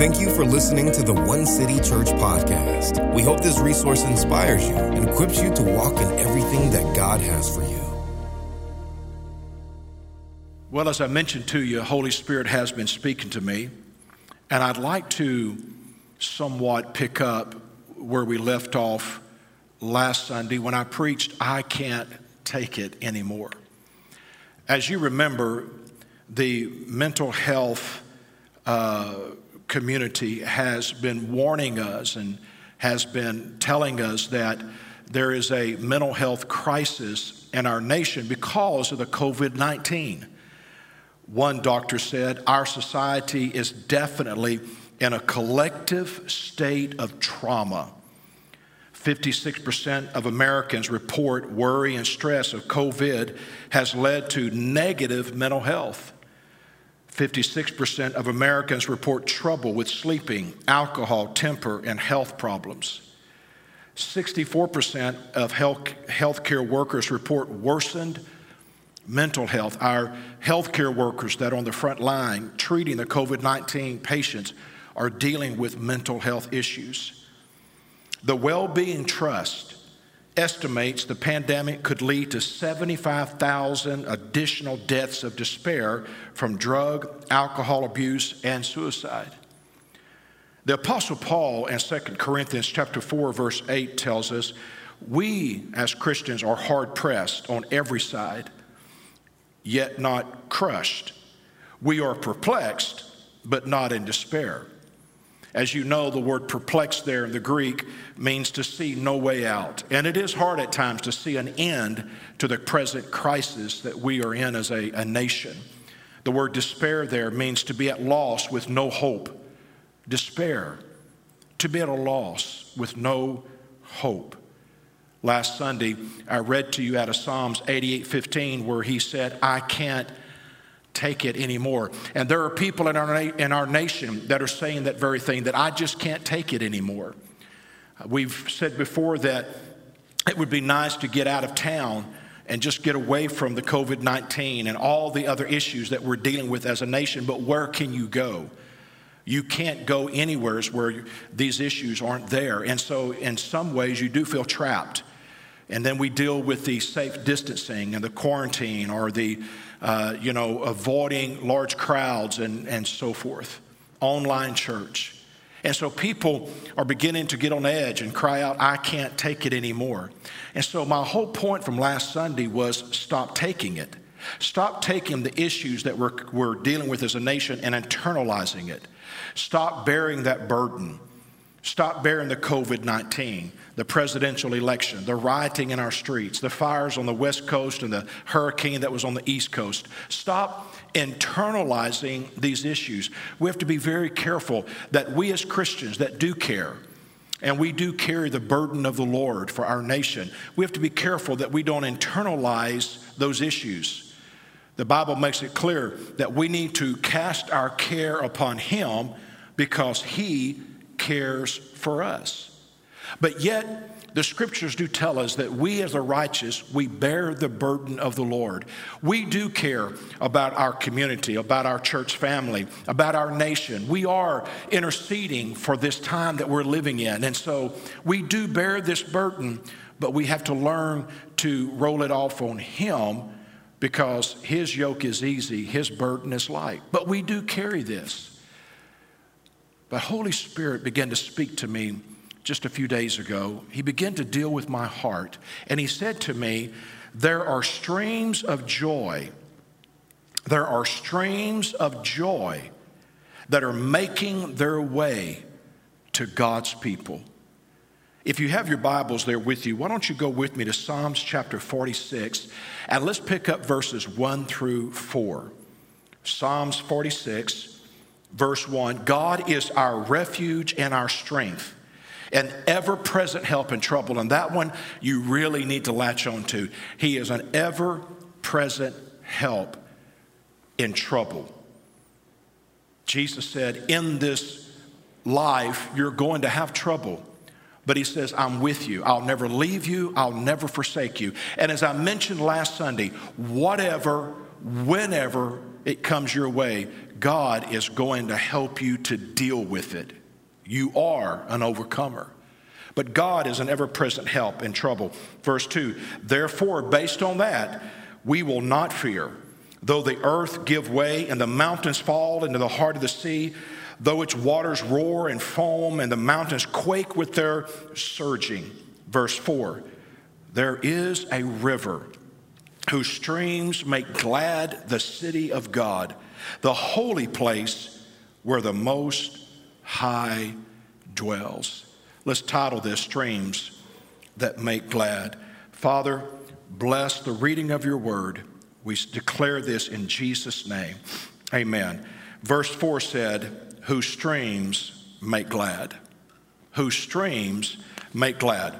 Thank you for listening to the One City Church podcast. We hope this resource inspires you and equips you to walk in everything that God has for you. Well, as I mentioned to you, Holy Spirit has been speaking to me, and I'd like to somewhat pick up where we left off last Sunday when I preached, I Can't Take It Anymore. As you remember, the mental health uh, community has been warning us and has been telling us that there is a mental health crisis in our nation because of the COVID 19. One doctor said, Our society is definitely in a collective state of trauma. 56% of Americans report worry and stress of COVID has led to negative mental health. 56% of Americans report trouble with sleeping, alcohol, temper, and health problems. 64% of health healthcare workers report worsened mental health. Our healthcare workers that are on the front line treating the COVID 19 patients are dealing with mental health issues. The Well Being Trust estimates the pandemic could lead to 75,000 additional deaths of despair from drug, alcohol abuse, and suicide. The apostle Paul in 2 Corinthians chapter 4 verse 8 tells us, "We as Christians are hard pressed on every side, yet not crushed. We are perplexed, but not in despair." As you know, the word perplexed there in the Greek means to see no way out. And it is hard at times to see an end to the present crisis that we are in as a, a nation. The word despair there means to be at loss with no hope. Despair, to be at a loss with no hope. Last Sunday, I read to you out of Psalms 88:15 where he said, "I can't take it anymore. And there are people in our, in our nation that are saying that very thing that I just can't take it anymore. Uh, we've said before that it would be nice to get out of town and just get away from the COVID 19 and all the other issues that we're dealing with as a nation, but where can you go? You can't go anywhere where these issues aren't there. And so, in some ways, you do feel trapped. And then we deal with the safe distancing and the quarantine or the uh, you know, avoiding large crowds and, and so forth, online church. And so people are beginning to get on edge and cry out, I can't take it anymore. And so my whole point from last Sunday was stop taking it. Stop taking the issues that we're, we're dealing with as a nation and internalizing it. Stop bearing that burden. Stop bearing the COVID 19 the presidential election, the rioting in our streets, the fires on the West Coast, and the hurricane that was on the East Coast. Stop internalizing these issues. We have to be very careful that we as Christians that do care, and we do carry the burden of the Lord for our nation, we have to be careful that we don't internalize those issues. The Bible makes it clear that we need to cast our care upon Him because He cares for us. But yet, the scriptures do tell us that we as the righteous, we bear the burden of the Lord. We do care about our community, about our church family, about our nation. We are interceding for this time that we're living in. And so we do bear this burden, but we have to learn to roll it off on Him because His yoke is easy, His burden is light. But we do carry this. But Holy Spirit began to speak to me just a few days ago, he began to deal with my heart. And he said to me, There are streams of joy. There are streams of joy that are making their way to God's people. If you have your Bibles there with you, why don't you go with me to Psalms chapter 46 and let's pick up verses 1 through 4. Psalms 46, verse 1 God is our refuge and our strength an ever present help in trouble. And that one you really need to latch on to. He is an ever present help in trouble. Jesus said, In this life, you're going to have trouble. But he says, I'm with you. I'll never leave you. I'll never forsake you. And as I mentioned last Sunday, whatever whenever it comes your way, God is going to help you to deal with it. You are an overcomer. But God is an ever present help in trouble. Verse 2 Therefore, based on that, we will not fear. Though the earth give way and the mountains fall into the heart of the sea, though its waters roar and foam and the mountains quake with their surging. Verse 4 There is a river whose streams make glad the city of God, the holy place where the Most High dwells. Let's title this Streams That Make Glad. Father, bless the reading of your word. We declare this in Jesus' name. Amen. Verse 4 said, Whose streams make glad. Whose streams make glad.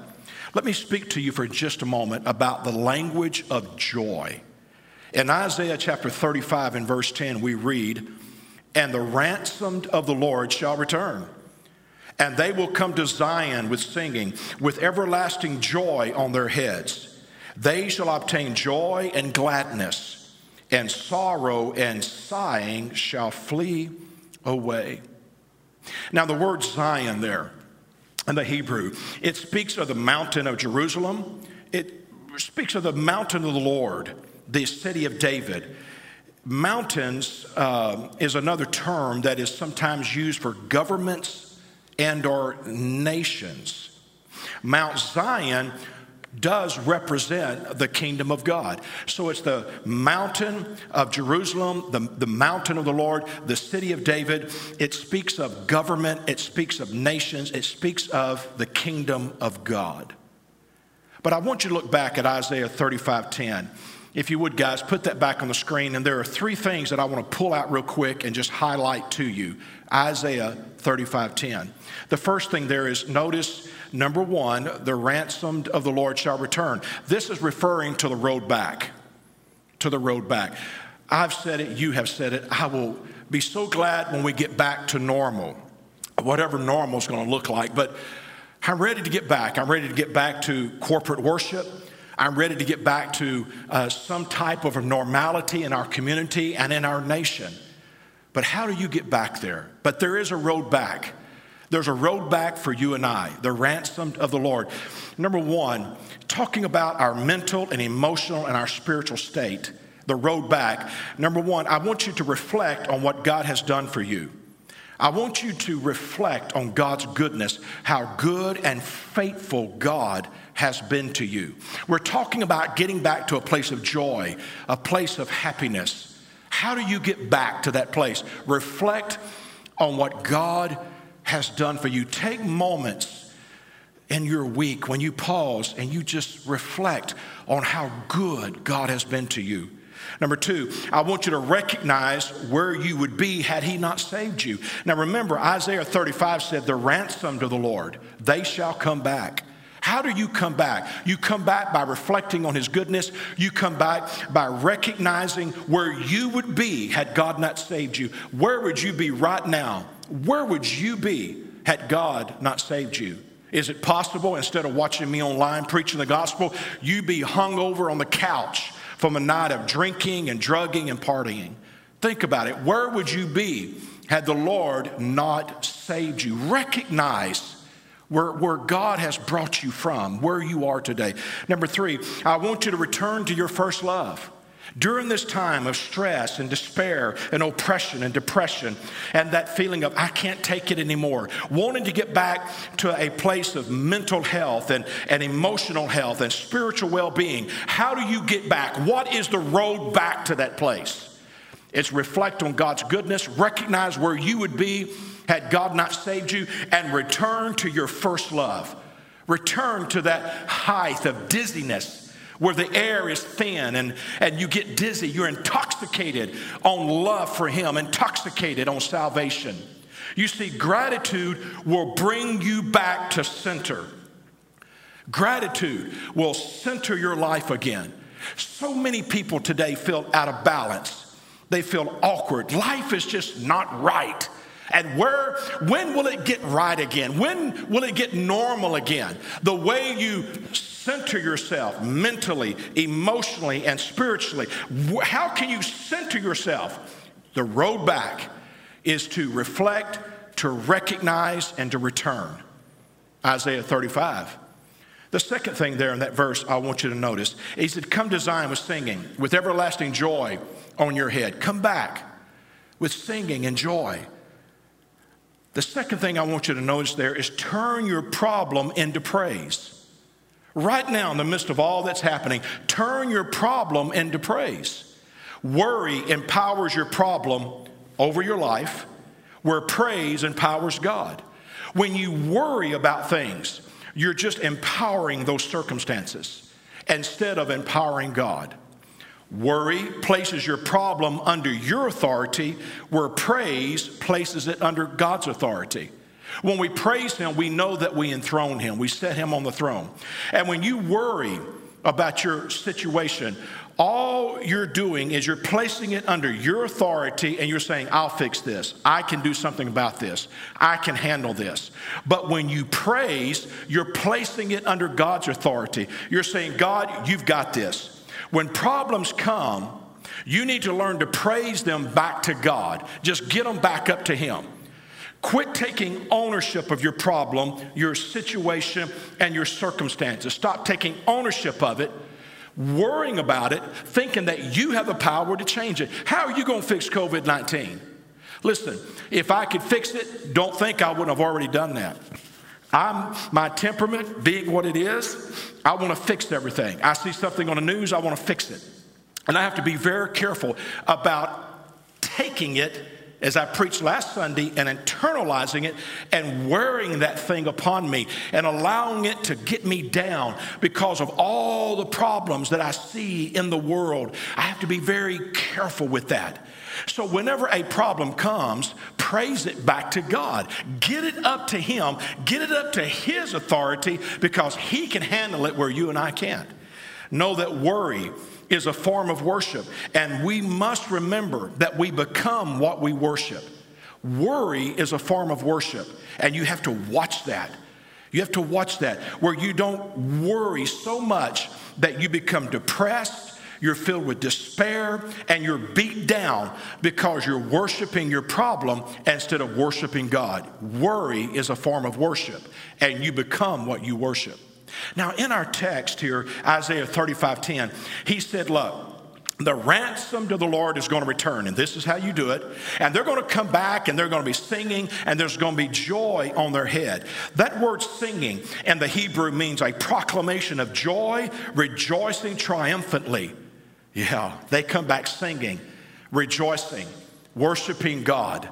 Let me speak to you for just a moment about the language of joy. In Isaiah chapter 35 and verse 10, we read, And the ransomed of the Lord shall return and they will come to Zion with singing, with everlasting joy on their heads. They shall obtain joy and gladness, and sorrow and sighing shall flee away. Now, the word Zion there in the Hebrew, it speaks of the mountain of Jerusalem, it speaks of the mountain of the Lord, the city of David. Mountains uh, is another term that is sometimes used for governments and or nations. Mount Zion does represent the kingdom of God. So it's the mountain of Jerusalem, the, the mountain of the Lord, the city of David. It speaks of government, it speaks of nations, it speaks of the kingdom of God. But I want you to look back at Isaiah 35 10. If you would, guys, put that back on the screen. And there are three things that I want to pull out real quick and just highlight to you. Isaiah 35:10. The first thing there is notice number 1, the ransomed of the Lord shall return. This is referring to the road back. To the road back. I've said it, you have said it. I will be so glad when we get back to normal. Whatever normal is going to look like, but I'm ready to get back. I'm ready to get back to corporate worship. I'm ready to get back to uh, some type of a normality in our community and in our nation. But how do you get back there? But there is a road back. There's a road back for you and I, the ransomed of the Lord. Number one, talking about our mental and emotional and our spiritual state, the road back. Number one, I want you to reflect on what God has done for you. I want you to reflect on God's goodness, how good and faithful God has been to you. We're talking about getting back to a place of joy, a place of happiness. How do you get back to that place? Reflect on what God has done for you. Take moments in your week when you pause and you just reflect on how good God has been to you. Number two, I want you to recognize where you would be had he not saved you. Now remember, Isaiah 35 said, The ransomed of the Lord, they shall come back. How do you come back? You come back by reflecting on His goodness. You come back by recognizing where you would be had God not saved you. Where would you be right now? Where would you be had God not saved you? Is it possible instead of watching me online preaching the gospel, you be hung over on the couch from a night of drinking and drugging and partying? Think about it. Where would you be had the Lord not saved you? Recognize where, where God has brought you from, where you are today. Number three, I want you to return to your first love. During this time of stress and despair and oppression and depression and that feeling of I can't take it anymore, wanting to get back to a place of mental health and, and emotional health and spiritual well being, how do you get back? What is the road back to that place? It's reflect on God's goodness, recognize where you would be had God not saved you, and return to your first love. Return to that height of dizziness where the air is thin and, and you get dizzy. You're intoxicated on love for Him, intoxicated on salvation. You see, gratitude will bring you back to center. Gratitude will center your life again. So many people today feel out of balance. They feel awkward. Life is just not right. And where, when will it get right again? When will it get normal again? The way you center yourself mentally, emotionally, and spiritually. How can you center yourself? The road back is to reflect, to recognize, and to return. Isaiah 35. The second thing there in that verse I want you to notice is that come to Zion with singing, with everlasting joy on your head. Come back with singing and joy. The second thing I want you to notice there is turn your problem into praise. Right now, in the midst of all that's happening, turn your problem into praise. Worry empowers your problem over your life, where praise empowers God. When you worry about things, you're just empowering those circumstances instead of empowering God. Worry places your problem under your authority, where praise places it under God's authority. When we praise Him, we know that we enthrone Him, we set Him on the throne. And when you worry about your situation, all you're doing is you're placing it under your authority and you're saying, I'll fix this. I can do something about this. I can handle this. But when you praise, you're placing it under God's authority. You're saying, God, you've got this. When problems come, you need to learn to praise them back to God. Just get them back up to Him. Quit taking ownership of your problem, your situation, and your circumstances. Stop taking ownership of it, worrying about it, thinking that you have the power to change it. How are you going to fix COVID 19? Listen, if I could fix it, don't think I wouldn't have already done that. I'm my temperament being what it is, I want to fix everything. I see something on the news, I want to fix it. And I have to be very careful about taking it as I preached last Sunday and internalizing it and wearing that thing upon me and allowing it to get me down because of all the problems that I see in the world. I have to be very careful with that. So, whenever a problem comes, praise it back to God. Get it up to Him, get it up to His authority because He can handle it where you and I can't. Know that worry is a form of worship, and we must remember that we become what we worship. Worry is a form of worship, and you have to watch that. You have to watch that where you don't worry so much that you become depressed you're filled with despair, and you're beat down because you're worshiping your problem instead of worshiping God. Worry is a form of worship, and you become what you worship. Now, in our text here, Isaiah 35 10, he said, Look, the ransom to the Lord is going to return, and this is how you do it. And they're going to come back and they're going to be singing, and there's going to be joy on their head. That word singing in the Hebrew means a proclamation of joy, rejoicing triumphantly. Yeah, they come back singing, rejoicing, worshiping God.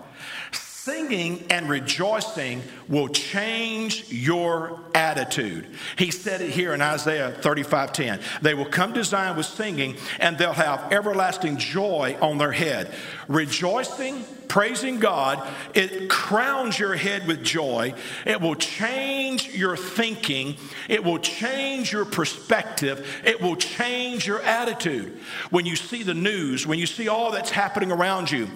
Singing and rejoicing will change your attitude. He said it here in Isaiah 35 10. They will come to Zion with singing, and they'll have everlasting joy on their head. Rejoicing praising God, it crowns your head with joy. It will change your thinking. It will change your perspective. It will change your attitude. When you see the news, when you see all that's happening around you,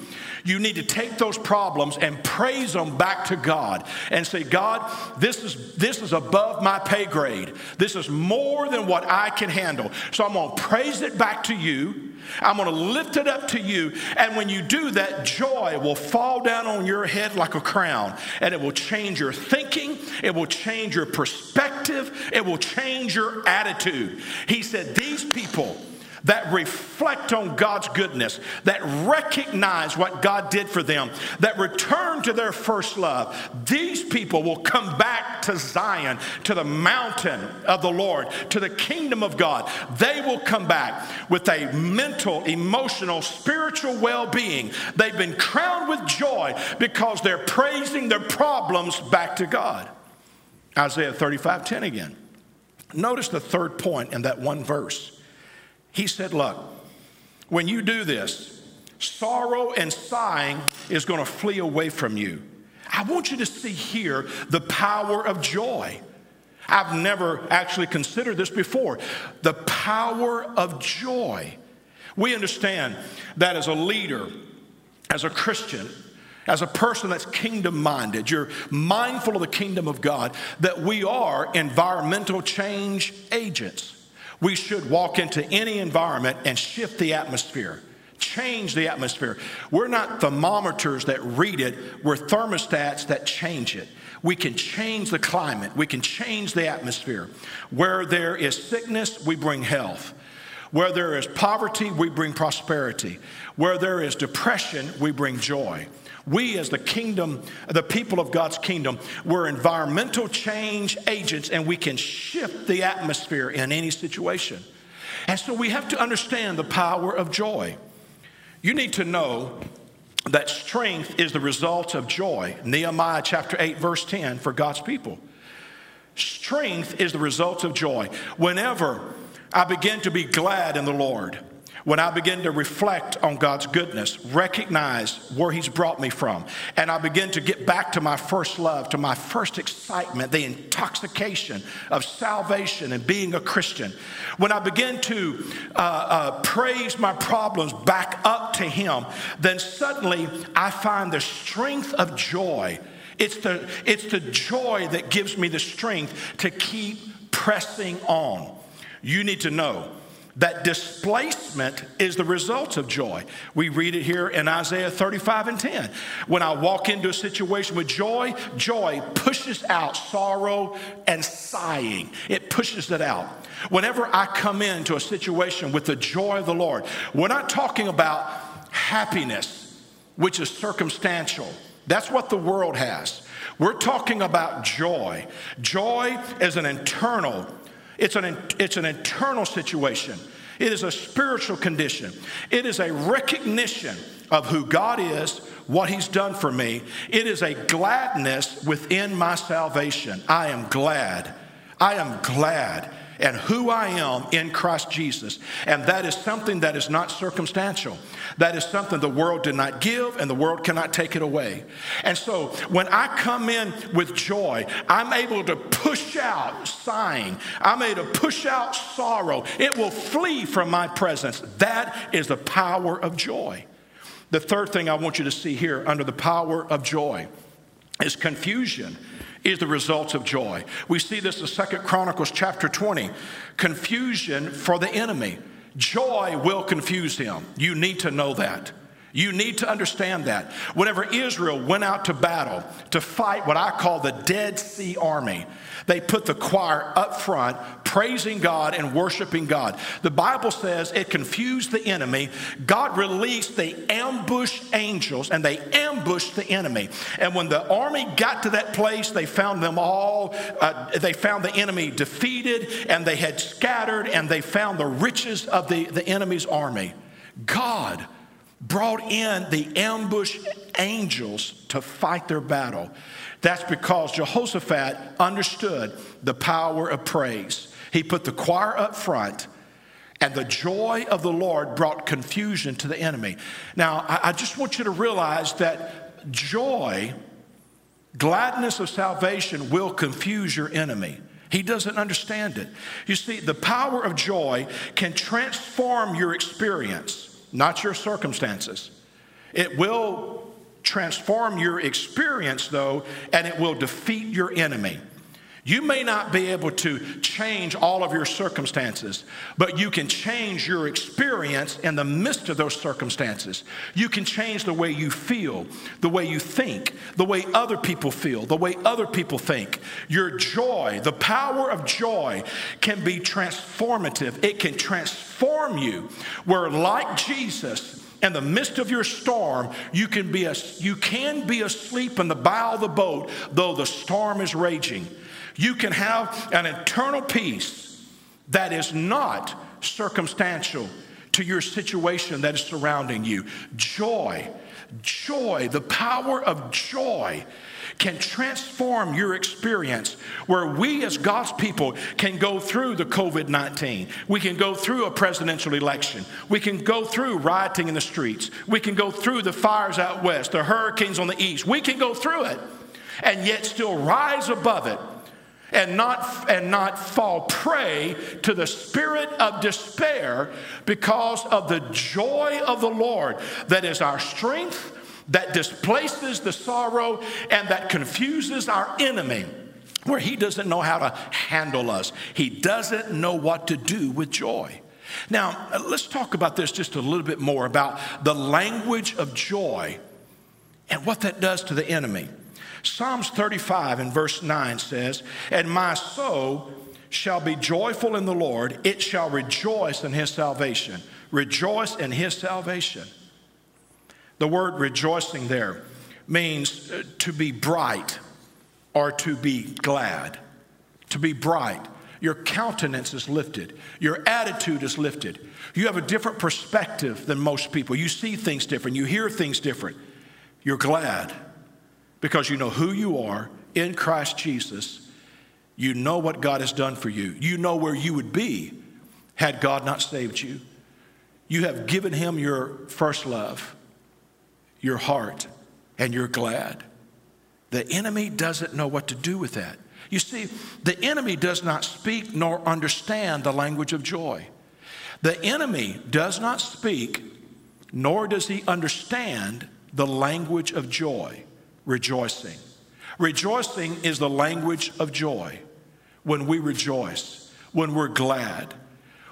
you need to take those problems and praise them back to God and say, God, this is, this is above my pay grade. This is more than what I can handle. So I'm going to praise it back to you. I'm going to lift it up to you. And when you do that, joy will fall down on your head like a crown. And it will change your thinking, it will change your perspective, it will change your attitude. He said, These people, that reflect on God's goodness, that recognize what God did for them, that return to their first love, these people will come back to Zion, to the mountain of the Lord, to the kingdom of God. They will come back with a mental, emotional, spiritual well being. They've been crowned with joy because they're praising their problems back to God. Isaiah 35 10 again. Notice the third point in that one verse. He said, Look, when you do this, sorrow and sighing is going to flee away from you. I want you to see here the power of joy. I've never actually considered this before. The power of joy. We understand that as a leader, as a Christian, as a person that's kingdom minded, you're mindful of the kingdom of God, that we are environmental change agents. We should walk into any environment and shift the atmosphere, change the atmosphere. We're not thermometers that read it, we're thermostats that change it. We can change the climate, we can change the atmosphere. Where there is sickness, we bring health. Where there is poverty, we bring prosperity. Where there is depression, we bring joy. We, as the kingdom, the people of God's kingdom, we're environmental change agents and we can shift the atmosphere in any situation. And so we have to understand the power of joy. You need to know that strength is the result of joy. Nehemiah chapter 8, verse 10 for God's people. Strength is the result of joy. Whenever I begin to be glad in the Lord, when I begin to reflect on God's goodness, recognize where He's brought me from, and I begin to get back to my first love, to my first excitement, the intoxication of salvation and being a Christian, when I begin to uh, uh, praise my problems back up to Him, then suddenly I find the strength of joy. It's the, it's the joy that gives me the strength to keep pressing on. You need to know that displacement is the result of joy. We read it here in Isaiah 35 and 10. When I walk into a situation with joy, joy pushes out sorrow and sighing, it pushes it out. Whenever I come into a situation with the joy of the Lord, we're not talking about happiness, which is circumstantial. That's what the world has. We're talking about joy. Joy is an internal it's an, it's an internal situation. It is a spiritual condition. It is a recognition of who God is, what He's done for me. It is a gladness within my salvation. I am glad. I am glad and who I am in Christ Jesus. And that is something that is not circumstantial. That is something the world did not give and the world cannot take it away. And so when I come in with joy, I'm able to push out sighing, I'm able to push out sorrow. It will flee from my presence. That is the power of joy. The third thing I want you to see here under the power of joy is confusion is the result of joy. We see this in Second Chronicles chapter 20. Confusion for the enemy. Joy will confuse him. You need to know that. You need to understand that. Whenever Israel went out to battle to fight what I call the Dead Sea Army, they put the choir up front, praising God and worshiping God. The Bible says it confused the enemy. God released the ambush angels and they ambushed the enemy. And when the army got to that place, they found them all, uh, they found the enemy defeated and they had scattered and they found the riches of the, the enemy's army. God brought in the ambush angels to fight their battle. That's because Jehoshaphat understood the power of praise. He put the choir up front, and the joy of the Lord brought confusion to the enemy. Now, I, just want you to realize that joy, gladness of salvation, will confuse your enemy. He doesn't understand it. You see, the power of joy can transform your experience not your circumstances. It will transform your experience, though, and it will defeat your enemy. You may not be able to change all of your circumstances, but you can change your experience in the midst of those circumstances. You can change the way you feel, the way you think, the way other people feel, the way other people think. Your joy, the power of joy, can be transformative. It can transform you, where, like Jesus, in the midst of your storm, you can be a, you can be asleep in the bow of the boat, though the storm is raging. You can have an internal peace that is not circumstantial to your situation that is surrounding you. Joy, joy, the power of joy can transform your experience where we as God's people can go through the COVID 19. We can go through a presidential election. We can go through rioting in the streets. We can go through the fires out west, the hurricanes on the east. We can go through it and yet still rise above it and not, and not fall prey to the spirit of despair because of the joy of the Lord that is our strength, that displaces the sorrow and that confuses our enemy where he doesn't know how to handle us. He doesn't know what to do with joy. Now, let's talk about this just a little bit more about the language of joy and what that does to the enemy. Psalms 35 and verse 9 says, And my soul shall be joyful in the Lord, it shall rejoice in his salvation. Rejoice in his salvation. The word rejoicing there means uh, to be bright or to be glad. To be bright. Your countenance is lifted, your attitude is lifted. You have a different perspective than most people. You see things different, you hear things different. You're glad because you know who you are in Christ Jesus. You know what God has done for you. You know where you would be had God not saved you. You have given Him your first love, your heart, and you're glad. The enemy doesn't know what to do with that. You see, the enemy does not speak nor understand the language of joy. The enemy does not speak nor does he understand the language of joy, rejoicing. Rejoicing is the language of joy. When we rejoice, when we're glad,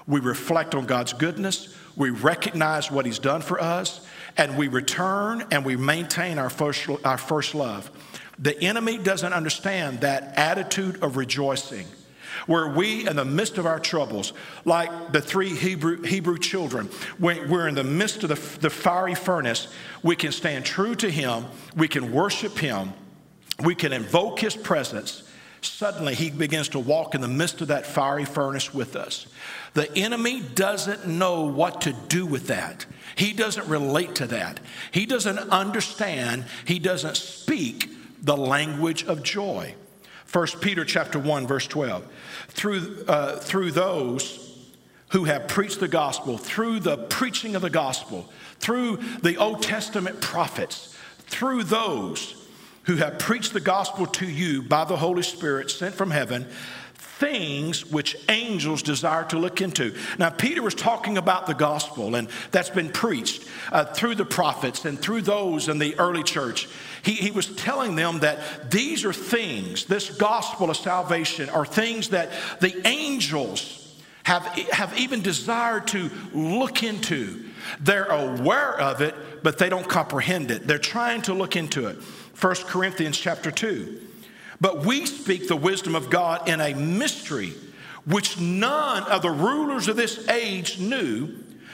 we reflect on God's goodness, we recognize what He's done for us, and we return and we maintain our first, our first love. The enemy doesn't understand that attitude of rejoicing where we, in the midst of our troubles, like the three Hebrew, Hebrew children, when we're in the midst of the, the fiery furnace, we can stand true to Him, we can worship Him, we can invoke His presence. Suddenly, He begins to walk in the midst of that fiery furnace with us. The enemy doesn't know what to do with that. He doesn't relate to that. He doesn't understand. He doesn't speak the language of joy. 1 Peter chapter 1 verse 12. Through, uh, through those who have preached the gospel, through the preaching of the gospel, through the Old Testament prophets, through those who have preached the gospel to you by the Holy Spirit sent from heaven, things which angels desire to look into. Now, Peter was talking about the gospel, and that's been preached uh, through the prophets and through those in the early church. He, he was telling them that these are things, this gospel of salvation, are things that the angels have, have even desired to look into. They're aware of it, but they don't comprehend it. They're trying to look into it. 1 Corinthians chapter 2. But we speak the wisdom of God in a mystery which none of the rulers of this age knew.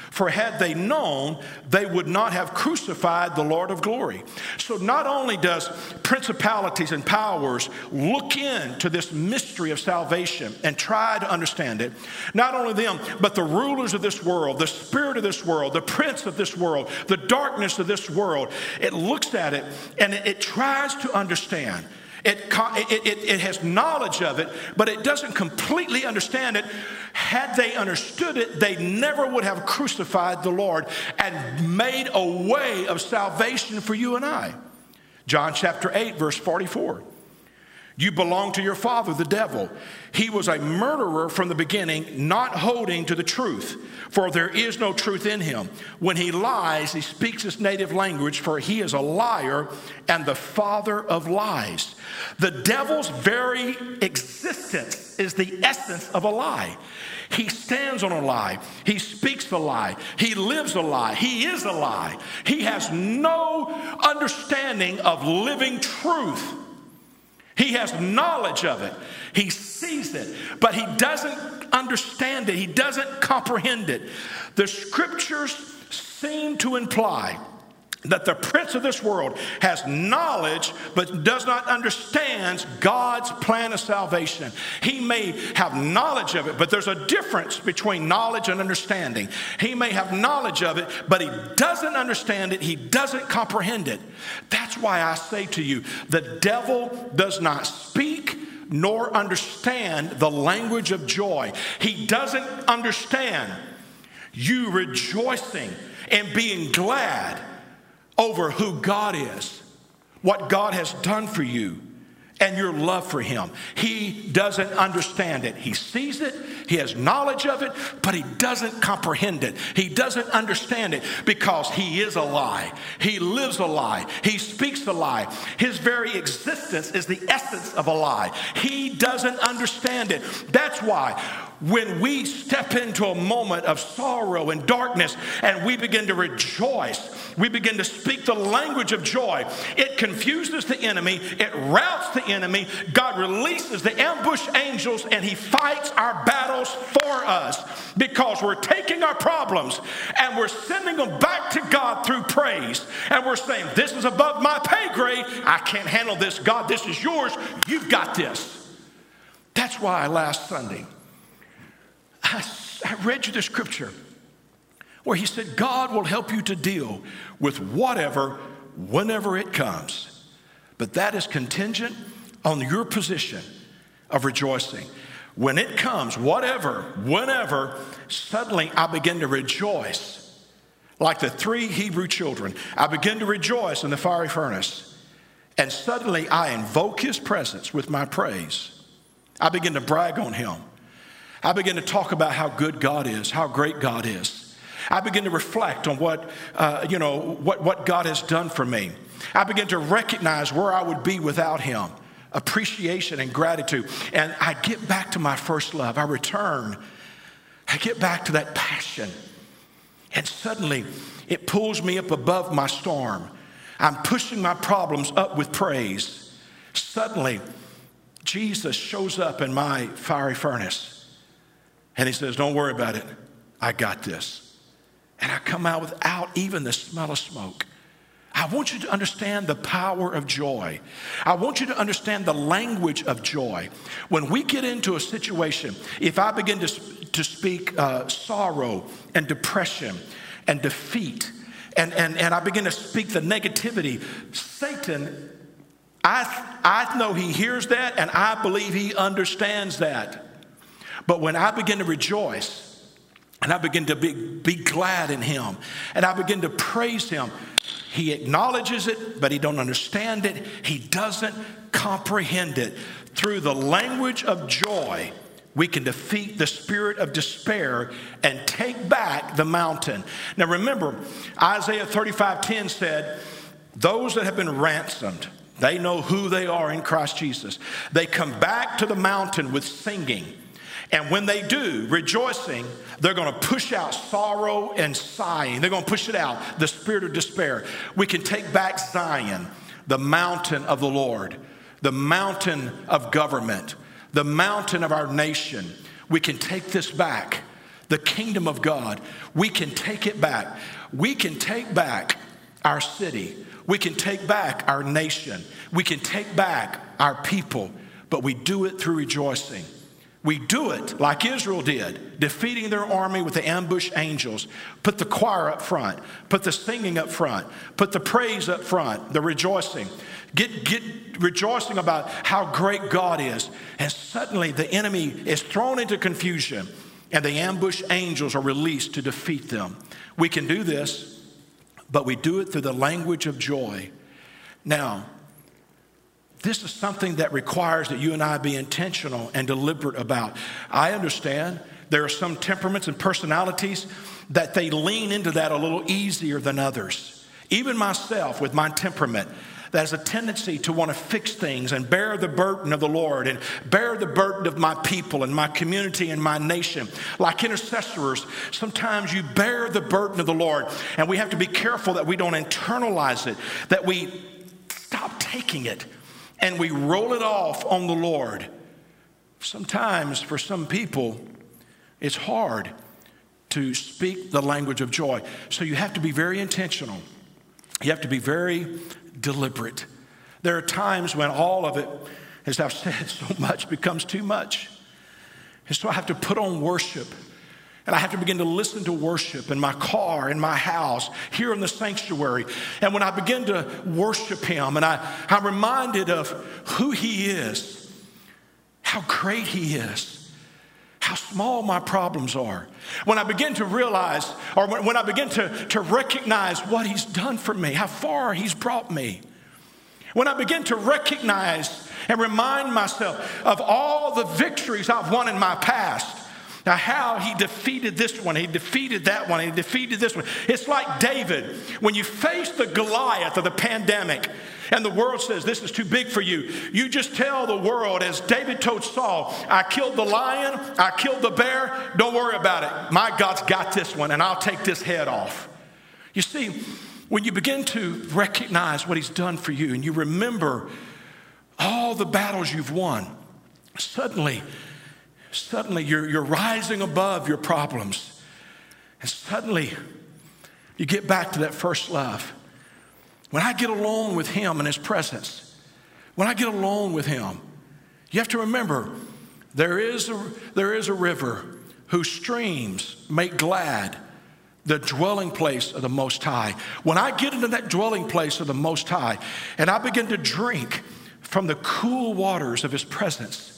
For had they known, they would not have crucified the Lord of glory. So, not only does principalities and powers look into this mystery of salvation and try to understand it, not only them, but the rulers of this world, the spirit of this world, the prince of this world, the darkness of this world, it looks at it and it, tries to understand. It, it, it, has knowledge of it, but it doesn't completely understand it. Had they understood it, they never would have crucified the Lord and made a way of salvation for you and I. John chapter 8, verse 44. You belong to your father, the devil. He was a murderer from the beginning, not holding to the truth, for there is no truth in him. When he lies, he speaks his native language, for he is a liar and the father of lies. The devil's very existence is the essence of a lie. He stands on a lie. He speaks a lie. He lives a lie. He is a lie. He has no understanding of living truth. He has knowledge of it. He sees it, but he doesn't understand it. He doesn't comprehend it. The scriptures seem to imply that the prince of this world has knowledge but does not understand God's plan of salvation. He may have knowledge of it, but there's a difference between knowledge and understanding. He may have knowledge of it, but he doesn't understand it, he doesn't comprehend it. That's why I say to you the devil does not speak nor understand the language of joy. He doesn't understand you rejoicing and being glad over who God is, what God has done for you, and your love for him. He doesn't understand it. He sees it, he has knowledge of it, but he doesn't comprehend it. He doesn't understand it because he is a lie. He lives a lie. He speaks a lie. His very existence is the essence of a lie. He doesn't understand it. That's why when we step into a moment of sorrow and darkness and we begin to rejoice, we begin to speak the language of joy. It confuses the enemy, it routs the enemy. God releases the ambush angels and he fights our battles for us because we're taking our problems and we're sending them back to God through praise. And we're saying, This is above my pay grade. I can't handle this. God, this is yours. You've got this. That's why last Sunday, I, I read you the scripture where he said, God will help you to deal with whatever, whenever it comes. But that is contingent on your position of rejoicing. When it comes, whatever, whenever, suddenly I begin to rejoice. Like the three Hebrew children, I begin to rejoice in the fiery furnace. And suddenly I invoke his presence with my praise. I begin to brag on him. I begin to talk about how good God is, how great God is. I begin to reflect on what, uh, you know, what, what God has done for me. I begin to recognize where I would be without Him, appreciation and gratitude. And I get back to my first love. I return. I get back to that passion. And suddenly it pulls me up above my storm. I'm pushing my problems up with praise. Suddenly, Jesus shows up in my fiery furnace. And he says, Don't worry about it. I got this. And I come out without even the smell of smoke. I want you to understand the power of joy. I want you to understand the language of joy. When we get into a situation, if I begin to, to speak uh, sorrow and depression and defeat, and, and, and I begin to speak the negativity, Satan, I, I know he hears that and I believe he understands that. But when I begin to rejoice, and I begin to be, be glad in him, and I begin to praise him, he acknowledges it, but he don't understand it. He doesn't comprehend it. Through the language of joy, we can defeat the spirit of despair and take back the mountain. Now remember, Isaiah 35:10 said, "Those that have been ransomed, they know who they are in Christ Jesus. They come back to the mountain with singing." And when they do, rejoicing, they're going to push out sorrow and sighing. They're going to push it out, the spirit of despair. We can take back Zion, the mountain of the Lord, the mountain of government, the mountain of our nation. We can take this back, the kingdom of God. We can take it back. We can take back our city. We can take back our nation. We can take back our people, but we do it through rejoicing. We do it like Israel did, defeating their army with the ambush angels. Put the choir up front, put the singing up front, put the praise up front, the rejoicing. Get, get rejoicing about how great God is. And suddenly the enemy is thrown into confusion and the ambush angels are released to defeat them. We can do this, but we do it through the language of joy. Now, this is something that requires that you and I be intentional and deliberate about. I understand there are some temperaments and personalities that they lean into that a little easier than others. Even myself, with my temperament, that has a tendency to want to fix things and bear the burden of the Lord and bear the burden of my people and my community and my nation. Like intercessors, sometimes you bear the burden of the Lord, and we have to be careful that we don't internalize it, that we stop taking it and we roll it off on the Lord. Sometimes, for some people, it's hard to speak the language of joy. So you have to be very intentional. You have to be very deliberate. There are times when all of it, as I've said so much, becomes too much. And so I have to put on worship and I have to begin to listen to worship in my car, in my house, here in the sanctuary. And when I begin to worship Him and I, I'm reminded of who He is, how great He is, how small my problems are. When I begin to realize, or when, when I begin to, to recognize what He's done for me, how far He's brought me. When I begin to recognize and remind myself of all the victories I've won in my past. Now, how he defeated this one, he defeated that one, he defeated this one. It's like David, when you face the Goliath of the pandemic, and the world says, This is too big for you. You just tell the world, as David told Saul, I killed the lion, I killed the bear, don't worry about it. My God's got this one, and I'll take this head off. You see, when you begin to recognize what he's done for you and you remember all the battles you've won, suddenly Suddenly you're, you're rising above your problems. And suddenly you get back to that first love. When I get alone with Him in His presence, when I get alone with Him, you have to remember there is a, there is a river whose streams make glad the dwelling place of the Most High. When I get into that dwelling place of the Most High and I begin to drink from the cool waters of His presence,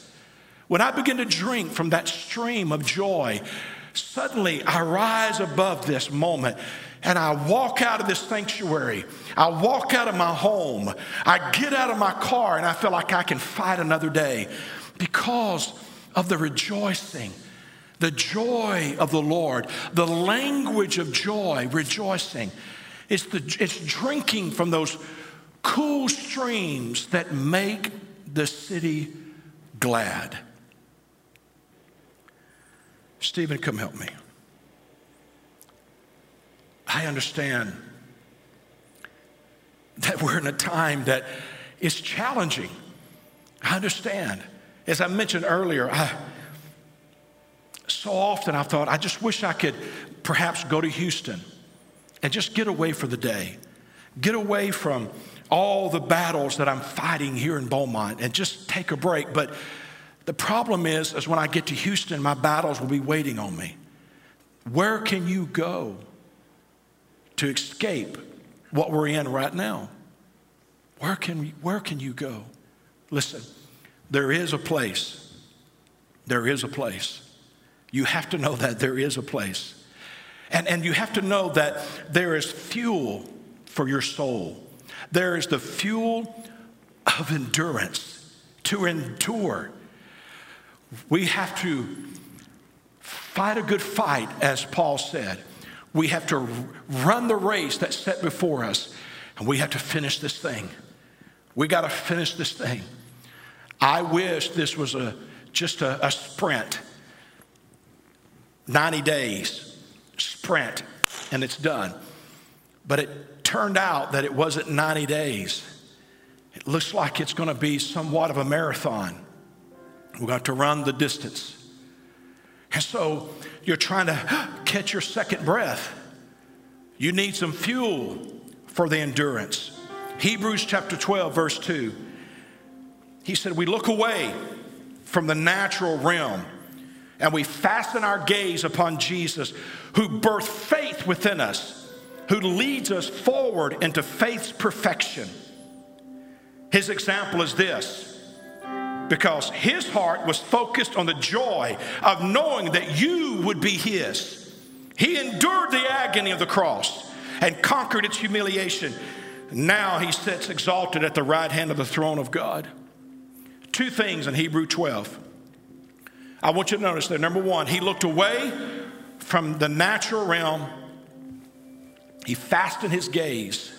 when I begin to drink from that stream of joy, suddenly I rise above this moment and I walk out of this sanctuary. I walk out of my home. I get out of my car and I feel like I can fight another day because of the rejoicing, the joy of the Lord, the language of joy, rejoicing. It's, the, it's drinking from those cool streams that make the city glad. Stephen, come help me. I understand that we're in a time that is challenging. I understand. As I mentioned earlier, I, so often I thought, I just wish I could perhaps go to Houston and just get away for the day, get away from all the battles that I'm fighting here in Beaumont and just take a break. But the problem is, is when I get to Houston, my battles will be waiting on me. Where can you go to escape what we're in right now? Where can, we, where can you go? Listen, there is a place. There is a place. You have to know that there is a place. And, and you have to know that there is fuel for your soul. There is the fuel of endurance to endure we have to fight a good fight, as Paul said. We have to run the race that's set before us, and we have to finish this thing. We got to finish this thing. I wish this was a just a, a sprint, 90 days sprint, and it's done. But it turned out that it wasn't 90 days. It looks like it's going to be somewhat of a marathon. We got to run the distance. And so you're trying to catch your second breath. You need some fuel for the endurance. Hebrews chapter 12, verse 2. He said, We look away from the natural realm and we fasten our gaze upon Jesus, who birthed faith within us, who leads us forward into faith's perfection. His example is this because his heart was focused on the joy of knowing that you would be his. He endured the agony of the cross and conquered its humiliation. Now he sits exalted at the right hand of the throne of God. Two things in Hebrew 12. I want you to notice that. Number one, he looked away from the natural realm, he fastened his gaze.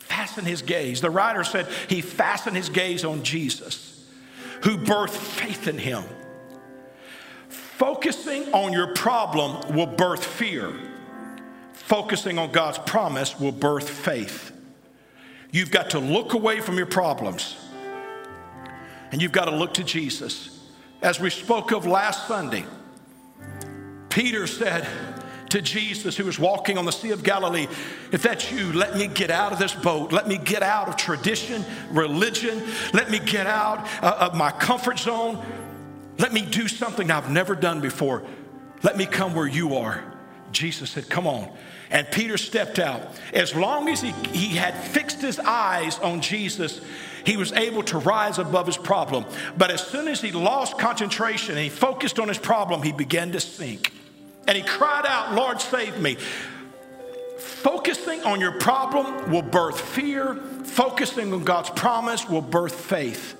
Fastened his gaze. The writer said he fastened his gaze on Jesus who birthed faith in him. Focusing on your problem will birth fear. Focusing on God's promise will birth faith. You've got to look away from your problems and you've got to look to Jesus. As we spoke of last Sunday, Peter said, to Jesus who was walking on the Sea of Galilee, if that's you, let me get out of this boat. Let me get out of tradition, religion. Let me get out uh, of my comfort zone. Let me do something I've never done before. Let me come where you are. Jesus said, Come on. And Peter stepped out. As long as he, he had fixed his eyes on Jesus, he was able to rise above his problem. But as soon as he lost concentration and he focused on his problem, he began to sink. And he cried out, Lord, save me. Focusing on your problem will birth fear, focusing on God's promise will birth faith.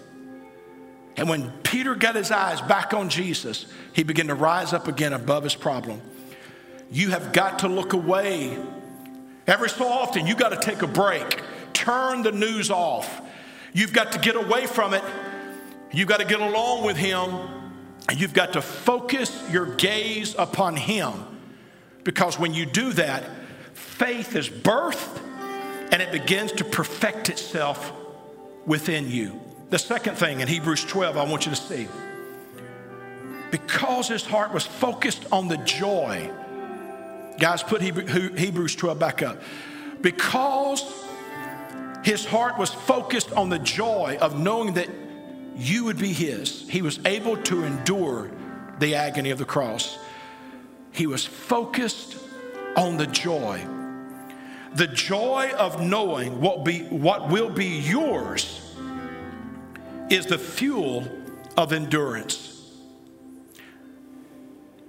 And when Peter got his eyes back on Jesus, he began to rise up again above his problem. You have got to look away. Every so often, you got to take a break, turn the news off. You've got to get away from it. You've got to get along with Him, you've got to focus your gaze upon Him. Because when you do that, faith is birthed and it begins to perfect itself within you. The second thing in Hebrews 12, I want you to see because his heart was focused on the joy. Guys, put Hebrews 12 back up. Because his heart was focused on the joy of knowing that you would be his, he was able to endure the agony of the cross. He was focused on the joy. The joy of knowing what, be, what will be yours is the fuel of endurance.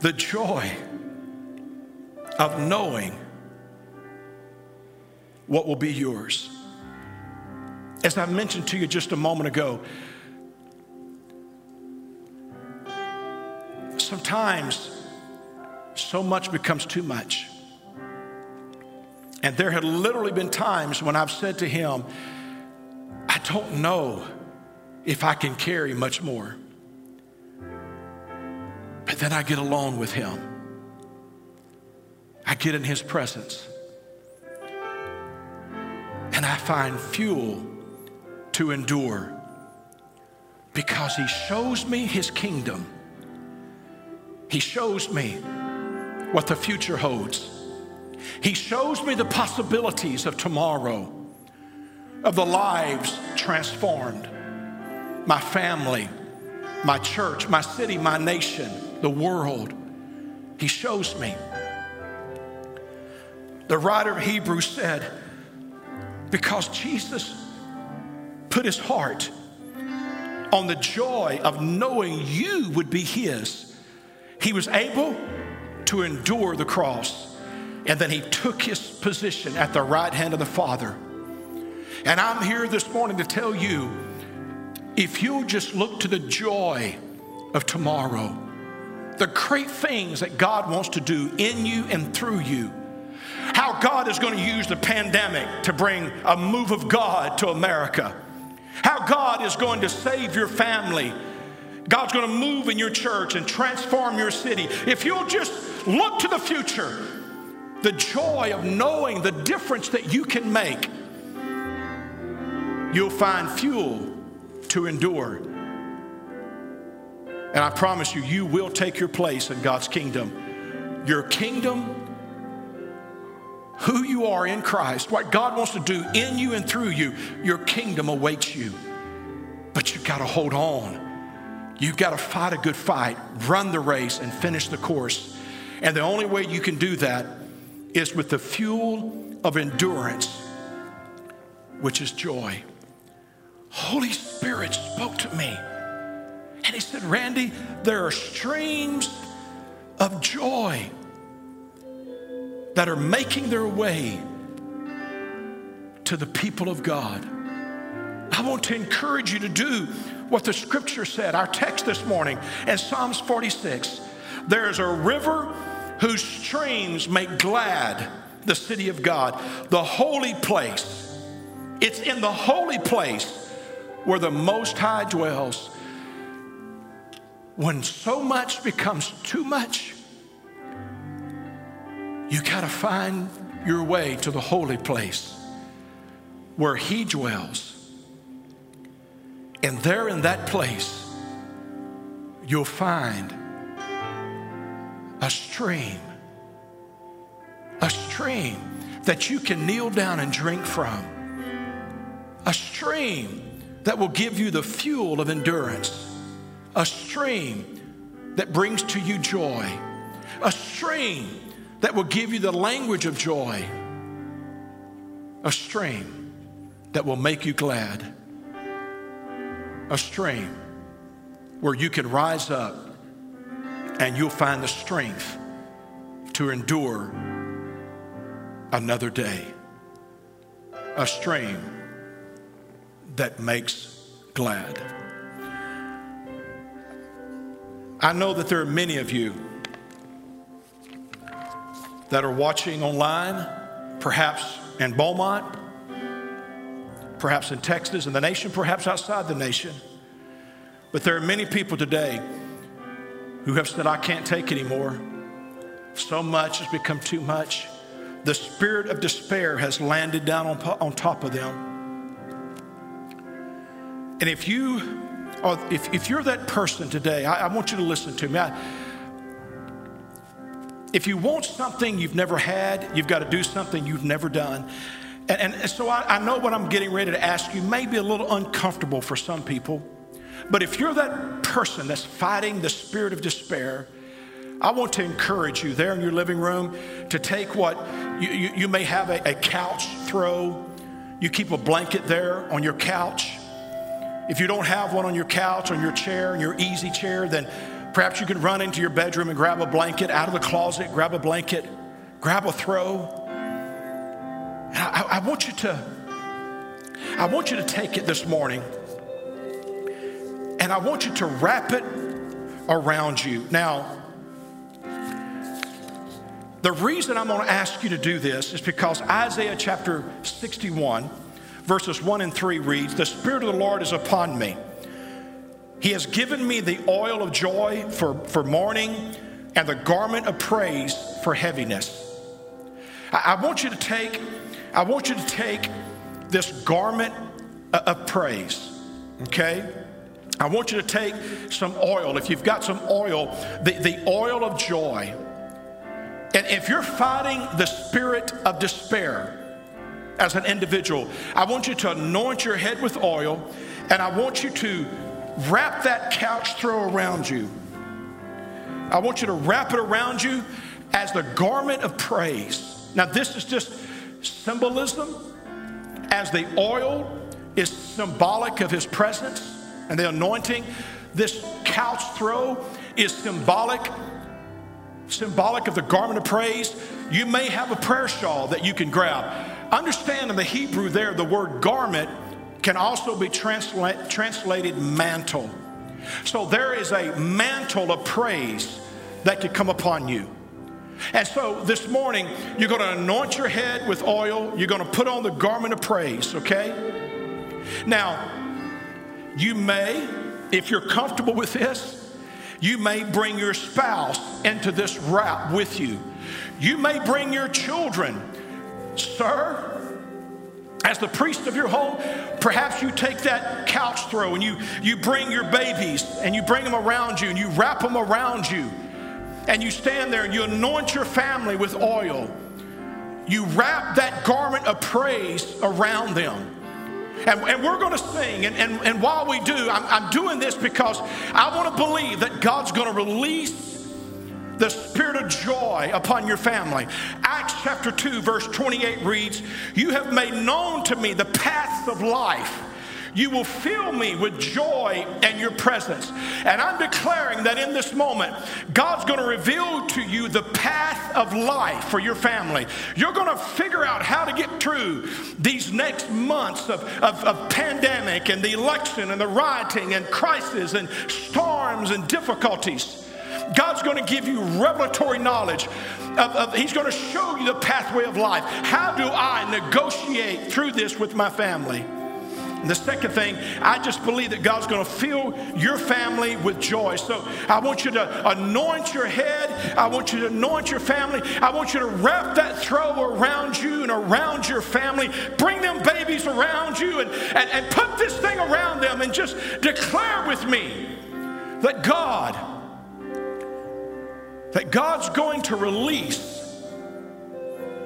the joy of knowing what will be yours. As I mentioned to you just a moment ago, sometimes so much becomes too much. And there had literally been times when I've said to him, I don't know if I can carry much more. But then I get alone with him. I get in his presence. And I find fuel to endure because he shows me his kingdom. He shows me what the future holds. He shows me the possibilities of tomorrow, of the lives transformed, my family, my church, my city, my nation, the world. He shows me. The writer of Hebrews said, because Jesus put his heart on the joy of knowing you would be his, he was able to endure the cross. And then he took his position at the right hand of the Father. And I'm here this morning to tell you if you'll just look to the joy of tomorrow, the great things that God wants to do in you and through you, how God is going to use the pandemic to bring a move of God to America, how God is going to save your family. God's going to move in your church and transform your city. If you'll just look to the future, the joy of knowing the difference that you can make, you'll find fuel to endure. And I promise you, you will take your place in God's kingdom. Your kingdom, who you are in Christ, what God wants to do in you and through you, your kingdom awaits you. But you've got to hold on. You've got to fight a good fight, run the race, and finish the course. And the only way you can do that is with the fuel of endurance, which is joy. Holy Spirit spoke to me. And he said, Randy, there are streams of joy that are making their way to the people of God. I want to encourage you to do what the scripture said, our text this morning in Psalms 46. There is a river whose streams make glad the city of God, the holy place. It's in the holy place where the Most High dwells. When so much becomes too much, you got to find your way to the holy place where He dwells. And there in that place, you'll find a stream, a stream that you can kneel down and drink from, a stream that will give you the fuel of endurance, a stream that brings to you joy, a stream that will give you the language of joy, a stream that will make you glad, a stream where you can rise up and you'll find the strength to endure another day. A stream that makes glad. I know that there are many of you that are watching online, perhaps in Beaumont, perhaps in Texas, in the nation, perhaps outside the nation. But there are many people today who have said, I can't take anymore. So much has become too much. The spirit of despair has landed down on, on top of them. And if you or if, if you're that person today, I, I want you to listen to me. I, if you want something you've never had, you've got to do something you've never done. And, and so I, I know what I'm getting ready to ask you may be a little uncomfortable for some people. But if you're that person that's fighting the spirit of despair, I want to encourage you there in your living room to take what you, you, you may have a, a couch throw. You keep a blanket there on your couch. If you don't have one on your couch, on your chair, in your easy chair, then perhaps you can run into your bedroom and grab a blanket out of the closet, grab a blanket, grab a throw. I, I, want you to, I want you to take it this morning and I want you to wrap it around you. Now, the reason I'm going to ask you to do this is because Isaiah chapter 61, verses 1 and 3 reads, The Spirit of the Lord is upon me. He has given me the oil of joy for, for mourning and the garment of praise for heaviness. I, I want you to take I want you to take this garment of praise, okay? I want you to take some oil. If you've got some oil, the, the oil of joy. And if you're fighting the spirit of despair as an individual, I want you to anoint your head with oil and I want you to wrap that couch throw around you. I want you to wrap it around you as the garment of praise. Now, this is just symbolism as the oil is symbolic of his presence and the anointing. This couch throw is symbolic symbolic of the garment of praise. You may have a prayer shawl that you can grab. Understand in the Hebrew there, the word garment can also be transla- translated mantle. So there is a mantle of praise that could come upon you. And so this morning, you're going to anoint your head with oil. You're going to put on the garment of praise, okay? Now, you may, if you're comfortable with this, you may bring your spouse into this wrap with you. You may bring your children. Sir, as the priest of your home, perhaps you take that couch throw and you, you bring your babies and you bring them around you and you wrap them around you and you stand there and you anoint your family with oil, you wrap that garment of praise around them. And, and we're going to sing. And, and, and while we do, I'm, I'm doing this because I want to believe that God's going to release the spirit of joy upon your family. Acts chapter 2, verse 28 reads, You have made known to me the paths of life. You will fill me with joy and your presence. And I'm declaring that in this moment, God's going to reveal to you the path of life for your family. You're going to figure out how to get through these next months of, of, of pandemic and the election and the rioting and crisis and storms and difficulties. God's going to give you revelatory knowledge. Of, of, he's going to show you the pathway of life. How do I negotiate through this with my family? And the second thing, I just believe that God's going to fill your family with joy. So I want you to anoint your head. I want you to anoint your family. I want you to wrap that throw around you and around your family. Bring them babies around you and, and, and put this thing around them and just declare with me that God, that God's going to release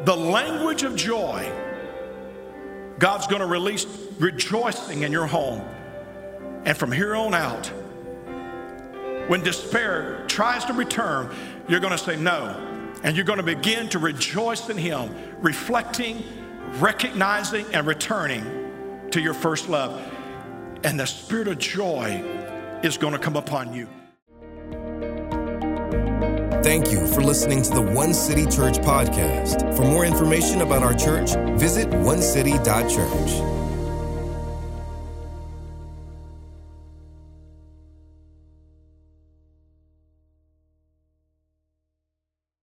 the language of joy God's going to release rejoicing in your home. And from here on out, when despair tries to return, you're going to say no. And you're going to begin to rejoice in Him, reflecting, recognizing, and returning to your first love. And the spirit of joy is going to come upon you. Thank you for listening to the One City Church podcast. For more information about our church, visit onecity.church.